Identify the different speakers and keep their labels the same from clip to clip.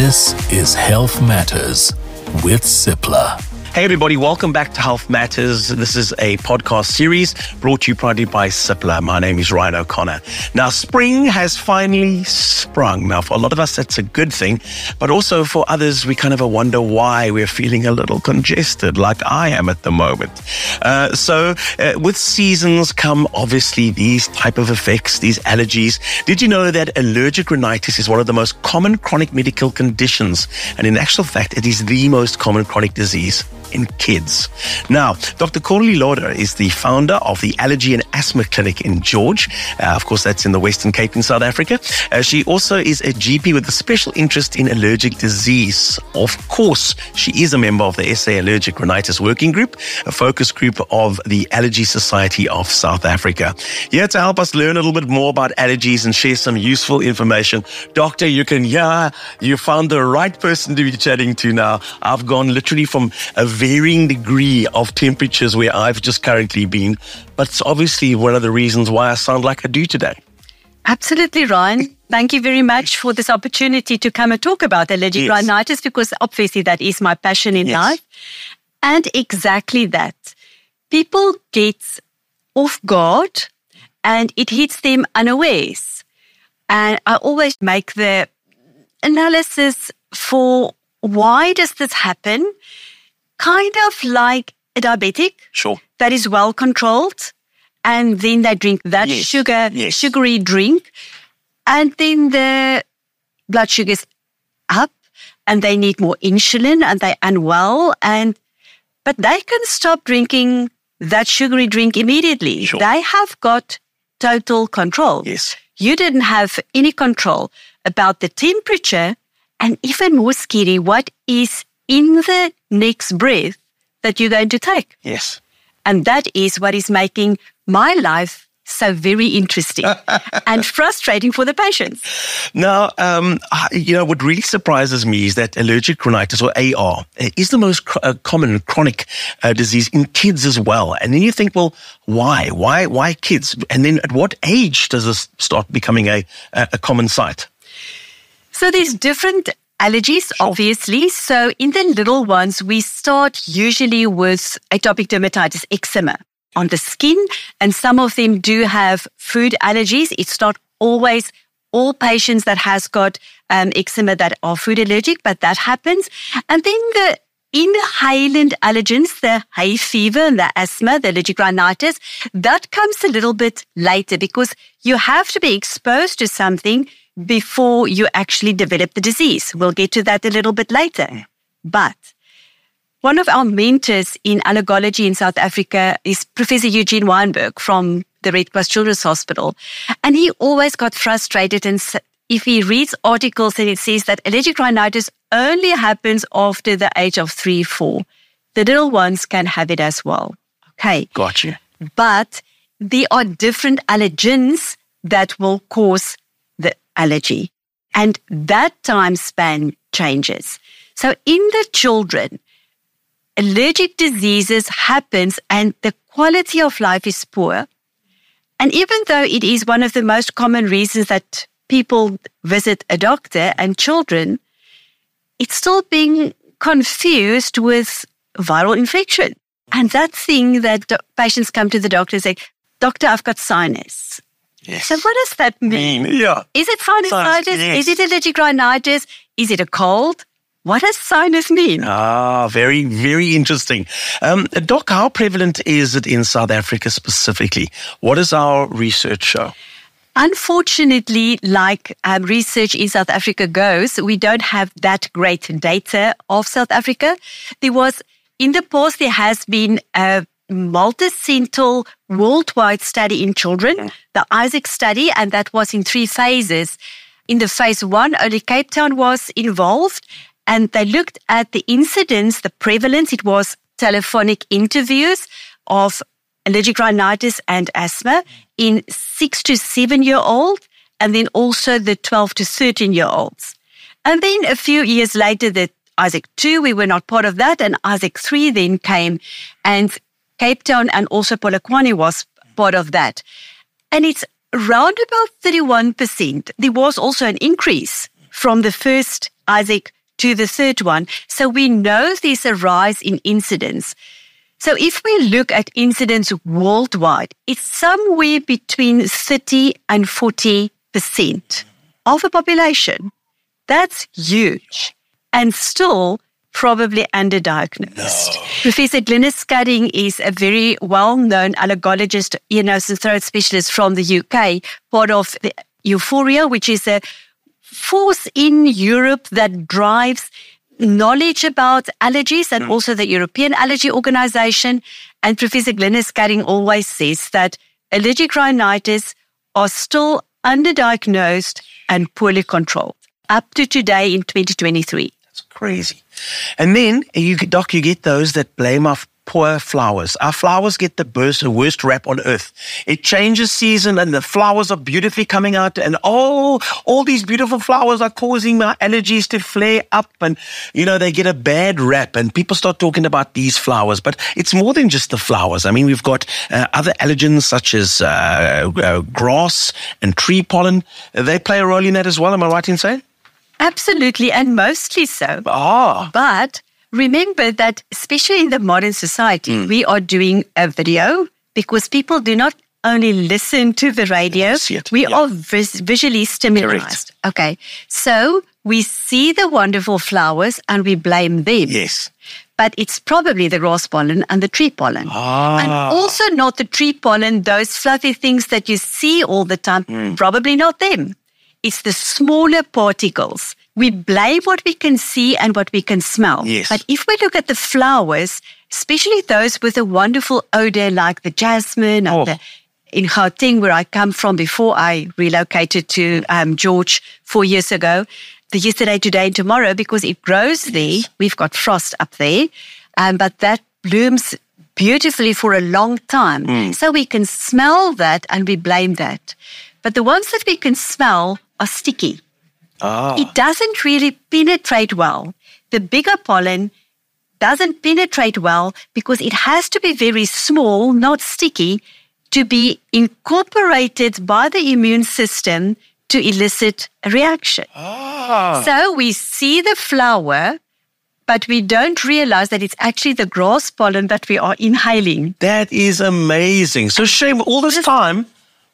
Speaker 1: This is Health Matters with Cipla.
Speaker 2: Hey, everybody, welcome back to Health Matters. This is a podcast series brought to you proudly by Cipla. My name is Ryan O'Connor. Now, spring has finally sprung. Now, for a lot of us, that's a good thing, but also for others, we kind of wonder why we're feeling a little congested, like I am at the moment. Uh, so, uh, with seasons come obviously these type of effects, these allergies. Did you know that allergic rhinitis is one of the most common chronic medical conditions? And in actual fact, it is the most common chronic disease in kids. Now, Dr. Corli Lodder is the founder of the Allergy and Asthma Clinic in George. Uh, of course, that's in the Western Cape in South Africa. Uh, she also is a GP with a special interest in allergic disease. Of course, she is a member of the SA Allergic Rhinitis Working Group, a focus group of the Allergy Society of South Africa. Here to help us learn a little bit more about allergies and share some useful information. Doctor, you can, yeah, you found the right person to be chatting to now. I've gone literally from a varying degree of temperatures where I've just currently been. But it's obviously one of the reasons why I sound like I do today.
Speaker 3: Absolutely, Ryan. Thank you very much for this opportunity to come and talk about allergic yes. rhinitis because obviously that is my passion in yes. life. And exactly that. People get off guard and it hits them unawares. And I always make the analysis for why does this happen? Kind of like a diabetic.
Speaker 2: Sure.
Speaker 3: That is well controlled. And then they drink that yes. sugar, yes. sugary drink. And then the blood sugar's up and they need more insulin and they're unwell. And, but they can stop drinking that sugary drink immediately.
Speaker 2: Sure.
Speaker 3: They have got total control.
Speaker 2: Yes.
Speaker 3: You didn't have any control about the temperature and even more scary, what is in the next breath that you're going to take.
Speaker 2: Yes.
Speaker 3: And that is what is making my life so very interesting and frustrating for the patients.
Speaker 2: Now, um, you know, what really surprises me is that allergic rhinitis or AR is the most cr- uh, common chronic uh, disease in kids as well. And then you think, well, why? Why, why kids? And then at what age does this start becoming a, a common sight?
Speaker 3: So there's different allergies, sure. obviously. So in the little ones, we start usually with atopic dermatitis, eczema on the skin. And some of them do have food allergies. It's not always all patients that has got um, eczema that are food allergic, but that happens. And then the inhalant allergens, the hay fever and the asthma, the allergic rhinitis, that comes a little bit later because you have to be exposed to something before you actually develop the disease. We'll get to that a little bit later. Mm. But one of our mentors in allergology in South Africa is Professor Eugene Weinberg from the Red Cross Children's Hospital. And he always got frustrated and if he reads articles and it says that allergic rhinitis only happens after the age of three, four, the little ones can have it as well. Okay.
Speaker 2: Gotcha.
Speaker 3: But there are different allergens that will cause allergy. And that time span changes. So in the children, allergic diseases happens and the quality of life is poor. And even though it is one of the most common reasons that people visit a doctor and children, it's still being confused with viral infection. And that thing that patients come to the doctor and say, Doctor, I've got sinus.
Speaker 2: Yes.
Speaker 3: So what does that mean?
Speaker 2: mean yeah.
Speaker 3: Is it sinusitis? Yes. Is it allergic rhinitis? Is it a cold? What does sinus mean?
Speaker 2: Ah, very, very interesting. Um, Doc, how prevalent is it in South Africa specifically? What does our research show?
Speaker 3: Unfortunately, like um, research in South Africa goes, we don't have that great data of South Africa. There was, in the past, there has been a multicenter worldwide study in children, the ISAAC study, and that was in three phases. In the phase one, only Cape Town was involved, and they looked at the incidence, the prevalence. It was telephonic interviews of allergic rhinitis and asthma in six to seven year old, and then also the 12 to 13 year olds. And then a few years later, the ISAAC 2, we were not part of that, and ISAAC 3 then came. And Cape Town and also Polokwane was part of that. And it's around about 31%. There was also an increase from the first ISAAC to the third one. So we know there's a rise in incidence. So if we look at incidence worldwide, it's somewhere between 30 and 40% of the population. That's huge. And still probably underdiagnosed. No. Professor Glynis Scadding is a very well-known allergologist, ear, nose and throat specialist from the UK, part of the EUFOREA, which is a force in Europe that drives knowledge about allergies and mm. also the European Allergy Organization. And Professor Glynis Scadding always says that allergic rhinitis are still underdiagnosed and poorly controlled up to today in 2023.
Speaker 2: That's crazy. And then, you, Doc, you get those that blame off poor flowers. Our flowers get the worst, worst rap on earth. It changes season and the flowers are beautifully coming out and all, all these beautiful flowers are causing my allergies to flare up and, you know, they get a bad rap and people start talking about these flowers, but it's more than just the flowers. I mean, we've got uh, other allergens such as uh, uh, grass and tree pollen. They play a role in that as well. Am I right in saying?
Speaker 3: Absolutely, and mostly so.
Speaker 2: Ah.
Speaker 3: But remember that, especially in the modern society, mm. we are doing a video because people do not only listen to the radio, we yeah. are vis- visually stimulated. Correct. Okay. So we see the wonderful flowers and we blame them.
Speaker 2: Yes.
Speaker 3: But it's probably the grass pollen and the tree pollen.
Speaker 2: Ah.
Speaker 3: And also not the tree pollen, those fluffy things that you see all the time, mm. probably not them. It's the smaller particles we blame what we can see and what we can smell.
Speaker 2: Yes.
Speaker 3: But if we look at the flowers, especially those with a wonderful odor like the jasmine oh. the, in Gauteng, where I come from before I relocated to um, George four years ago, the yesterday, today, and tomorrow, because it grows there. We've got frost up there, um, but that blooms beautifully for a long time. Mm. So we can smell that and we blame that. But the ones that we can smell are sticky.
Speaker 2: Ah.
Speaker 3: It doesn't really penetrate well. The bigger pollen doesn't penetrate well because it has to be very small, not sticky, to be incorporated by the immune system to elicit a reaction.
Speaker 2: Ah.
Speaker 3: So we see the flower, but we don't realize that it's actually the grass pollen that we are inhaling.
Speaker 2: That is amazing. So, shame all this time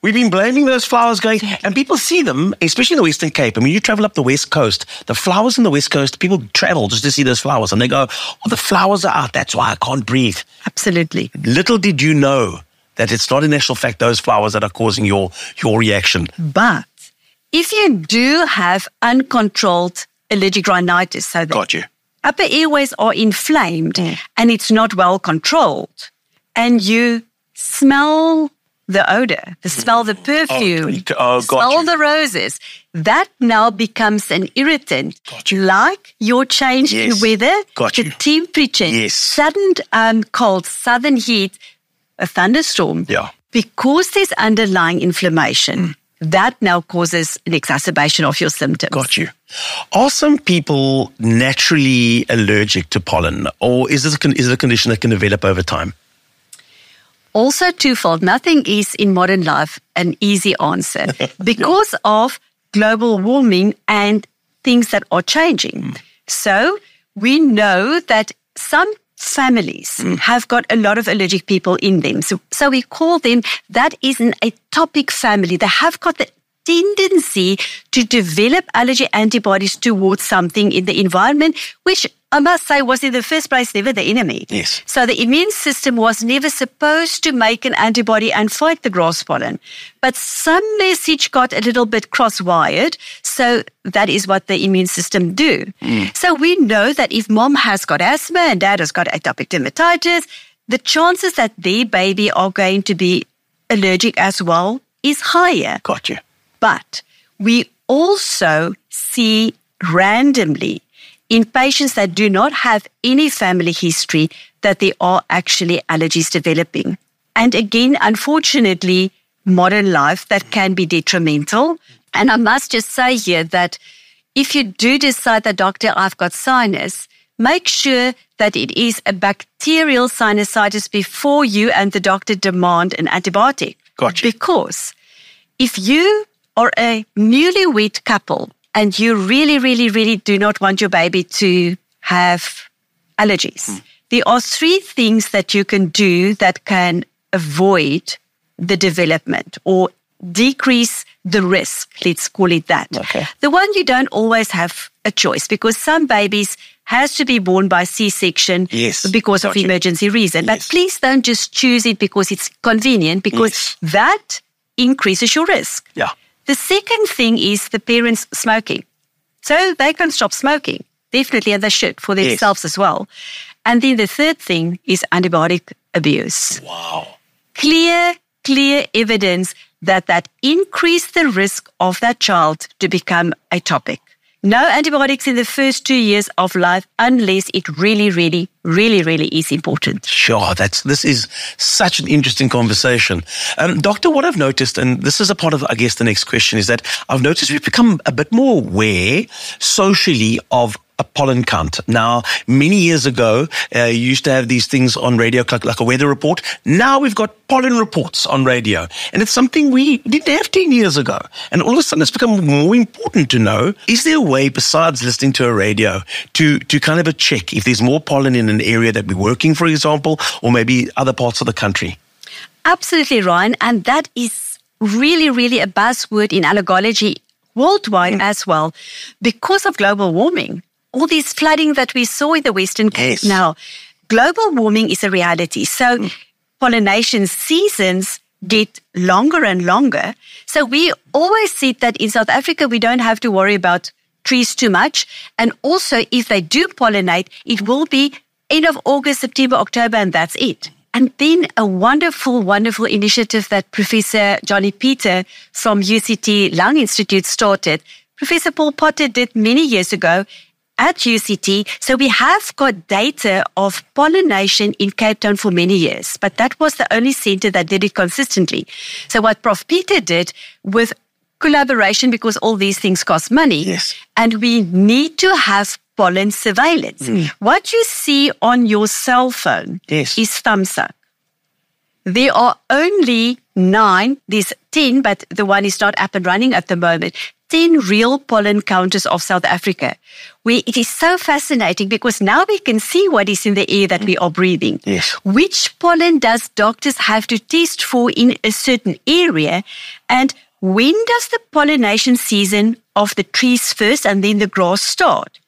Speaker 2: We've been blaming those flowers going, and people see them, especially in the Western Cape. I mean, you travel up the West Coast, the flowers in the West Coast, people travel just to see those flowers and they go, oh, the flowers are out. That's why I can't breathe.
Speaker 3: Absolutely.
Speaker 2: Little did you know that it's not in actual fact those flowers that are causing your, your reaction.
Speaker 3: But if you do have uncontrolled allergic rhinitis, so that
Speaker 2: Got you.
Speaker 3: upper airways are inflamed mm. and it's not well controlled, and you smell the odor, the smell the perfume,
Speaker 2: oh, oh,
Speaker 3: smell
Speaker 2: you.
Speaker 3: the roses. That now becomes an irritant, like your change
Speaker 2: yes.
Speaker 3: in weather,
Speaker 2: got
Speaker 3: the
Speaker 2: you.
Speaker 3: temperature,
Speaker 2: yes.
Speaker 3: sudden um, cold, sudden heat, a thunderstorm.
Speaker 2: Yeah.
Speaker 3: Because there's underlying inflammation. Mm. That now causes an exacerbation of your symptoms.
Speaker 2: Got you. Are some people naturally allergic to pollen, or is this a, is it a condition that can develop over time?
Speaker 3: Also twofold. Nothing is in modern life an easy answer because of global warming and things that are changing. Mm. So we know that some families mm. have got a lot of allergic people in them. So, so we call them that is an atopic family. They have got the tendency to develop allergy antibodies towards something in the environment, which I must say was in the first place never the enemy.
Speaker 2: Yes.
Speaker 3: So the immune system was never supposed to make an antibody and fight the grass pollen. But some message got a little bit cross-wired. So that is what the immune system do. Mm. So we know that if mom has got asthma and dad has got atopic dermatitis, the chances that their baby are going to be allergic as well is higher.
Speaker 2: Gotcha.
Speaker 3: But we also see randomly in patients that do not have any family history that there are actually allergies developing. And again, unfortunately, modern life that can be detrimental. And I must just say here that if you do decide that, doctor, I've got sinus, make sure that it is a bacterial sinusitis before you and the doctor demand an antibiotic.
Speaker 2: Gotcha.
Speaker 3: Because if you are a newlywed couple and you really, really, really do not want your baby to have allergies, mm. there are three things that you can do that can avoid the development or decrease the risk, let's call it that.
Speaker 2: Okay.
Speaker 3: The one you don't always have a choice because some babies has to be born by C-section
Speaker 2: yes,
Speaker 3: because of emergency reason. Yes. But please don't just choose it because it's convenient because yes. that increases your risk.
Speaker 2: Yeah.
Speaker 3: The second thing is the parents smoking. So they can stop smoking, definitely, and they should for themselves as well. And then the third thing is antibiotic abuse.
Speaker 2: Wow.
Speaker 3: Clear, clear evidence that that increased the risk of that child to become atopic. No antibiotics in the first two years of life unless it really, really, really, really is important.
Speaker 2: Sure, that's this is such an interesting conversation, um, Doctor. What I've noticed, and this is a part of, I guess, the next question, is that I've noticed we've become a bit more aware socially of a pollen count. Now, many years ago, uh, you used to have these things on radio, like, like, a weather report. Now we've got pollen reports on radio. And it's something we didn't have 10 years ago. And all of a sudden, it's become more important to know is there a way, besides listening to a radio, to, to kind of a check if there's more pollen in an area that we're working, for example, or maybe other parts of the country?
Speaker 3: Absolutely, Ryan. And that is really, really a buzzword in allergology worldwide mm. as well because of global warming all this flooding that we saw in the Western Cape
Speaker 2: yes.
Speaker 3: now, global warming is a reality. So mm. pollination seasons get longer and longer. So we always see that in South Africa, we don't have to worry about trees too much. And also, if they do pollinate, it will be end of August, September, October, and that's it. And then a wonderful, wonderful initiative that Professor Johnny Peter from UCT Lung Institute started. Professor Paul Potter did many years ago at UCT. So we have got data of pollination in Cape Town for many years, but that was the only center that did it consistently. So what Prof. Peter did with collaboration, because all these things cost money,
Speaker 2: yes.
Speaker 3: and we need to have pollen surveillance. Mm. What you see on your cell phone
Speaker 2: yes.
Speaker 3: is thumbsuck. There are only nine, there's 10, but the one is not up and running at the moment. 10 real pollen counters of South Africa. Where it is so fascinating because now we can see what is in the air that we are breathing.
Speaker 2: Yes.
Speaker 3: Which pollen does doctors have to test for in a certain area? And when does the pollination season of the trees first and then the grass start?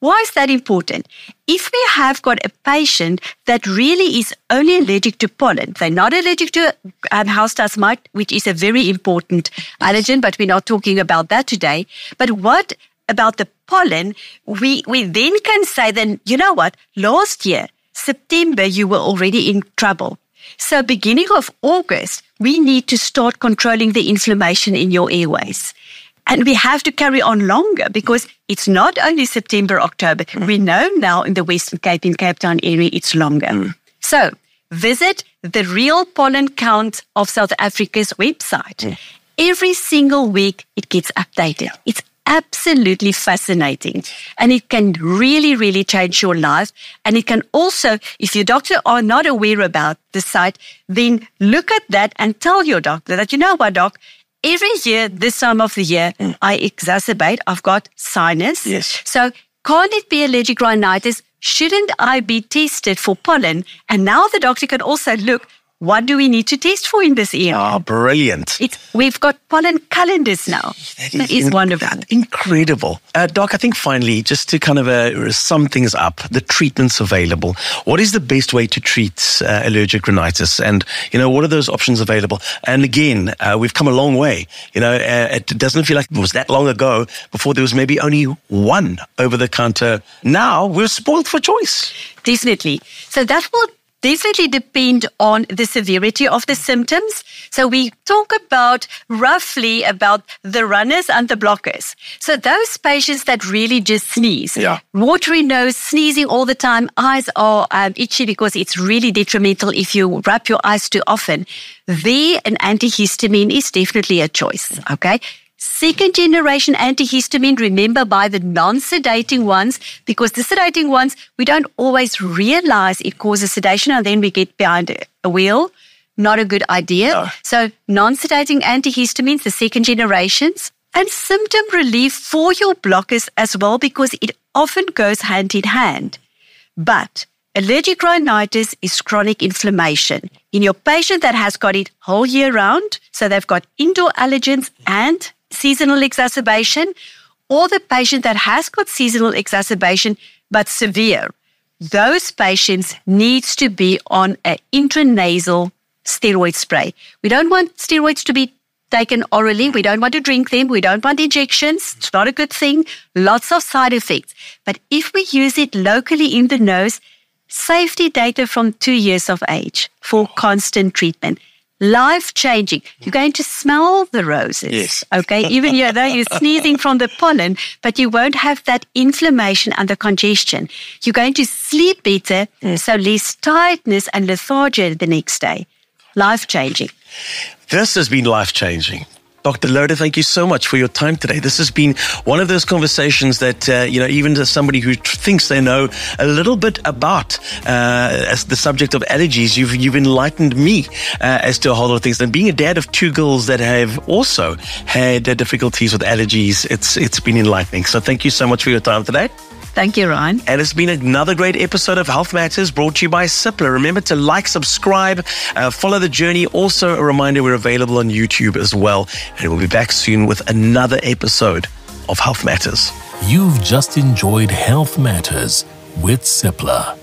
Speaker 3: Why is that important? If we have got a patient that really is only allergic to pollen, they're not allergic to um, house dust mite, which is a very important allergen, but we're not talking about that today. But what about the pollen? We, we then can say then, you know what? Last year, September, you were already in trouble. So beginning of August, we need to start controlling the inflammation in your airways. And we have to carry on longer because it's not only September, October. Mm. We know now in the Western Cape, in Cape Town area, it's longer. Mm. So visit the Real Pollen Count of South Africa's website. Mm. Every single week, it gets updated. It's absolutely fascinating. And it can really, really change your life. And it can also, if your doctor are not aware about the site, then look at that and tell your doctor that, you know what, doc, every year, this time of the year, mm. I exacerbate. I've got sinus.
Speaker 2: Yes.
Speaker 3: So can't it be allergic rhinitis? Shouldn't I be tested for pollen? And now the doctor can also look what do we need to test for in this year?
Speaker 2: Oh, brilliant.
Speaker 3: It's, we've got pollen calendars now.
Speaker 2: That is, that is in, wonderful. Incredible. Uh, Doc, I think finally, just to kind of uh, sum things up, the treatments available. What is the best way to treat uh, allergic rhinitis? And, you know, what are those options available? And again, uh, we've come a long way. You know, uh, it doesn't feel like it was that long ago before there was maybe only one over the counter. Now we're spoiled for choice.
Speaker 3: Definitely. So that will definitely depend on the severity of the symptoms. So we talk about roughly about the runners and the blockers. So those patients that really just sneeze,
Speaker 2: yeah.
Speaker 3: watery nose, sneezing all the time, eyes are um, itchy because it's really detrimental if you rub your eyes too often. There, an antihistamine is definitely a choice. Okay. Second generation antihistamine, remember by the non sedating ones, because the sedating ones, we don't always realize it causes sedation and then we get behind a wheel. Not a good idea.
Speaker 2: No.
Speaker 3: So, non sedating antihistamines, the second generations. and symptom relief for your blockers as well because it often goes hand in hand. But allergic rhinitis is chronic inflammation in your patient that has got it whole year round. So they've got indoor allergens and seasonal exacerbation, or the patient that has got seasonal exacerbation but severe. Those patients needs to be on an intranasal steroid spray. We don't want steroids to be taken orally. We don't want to drink them. We don't want injections. It's not a good thing. Lots of side effects. But if we use it locally in the nose, safety data from two years of age for constant treatment. Life changing. You're going to smell the roses.
Speaker 2: Yes.
Speaker 3: Okay. Even though you're sneezing from the pollen, but you won't have that inflammation and the congestion. You're going to sleep better. So less tiredness and lethargy the next day. Life changing.
Speaker 2: This has been life changing. Dr. Lodder, thank you so much for your time today. This has been one of those conversations that, uh, you know, even as somebody who thinks they know a little bit about uh, as the subject of allergies, you've, you've enlightened me uh, as to a whole lot of things. And being a dad of two girls that have also had uh, difficulties with allergies, it's, it's been enlightening. So thank you so much for your time today.
Speaker 3: Thank you, Ryan.
Speaker 2: And it's been another great episode of Health Matters brought to you by Cipla. Remember to like, subscribe, uh, follow the journey. Also, a reminder we're available on YouTube as well. And we'll be back soon with another episode of Health Matters.
Speaker 1: You've just enjoyed Health Matters with Cipla.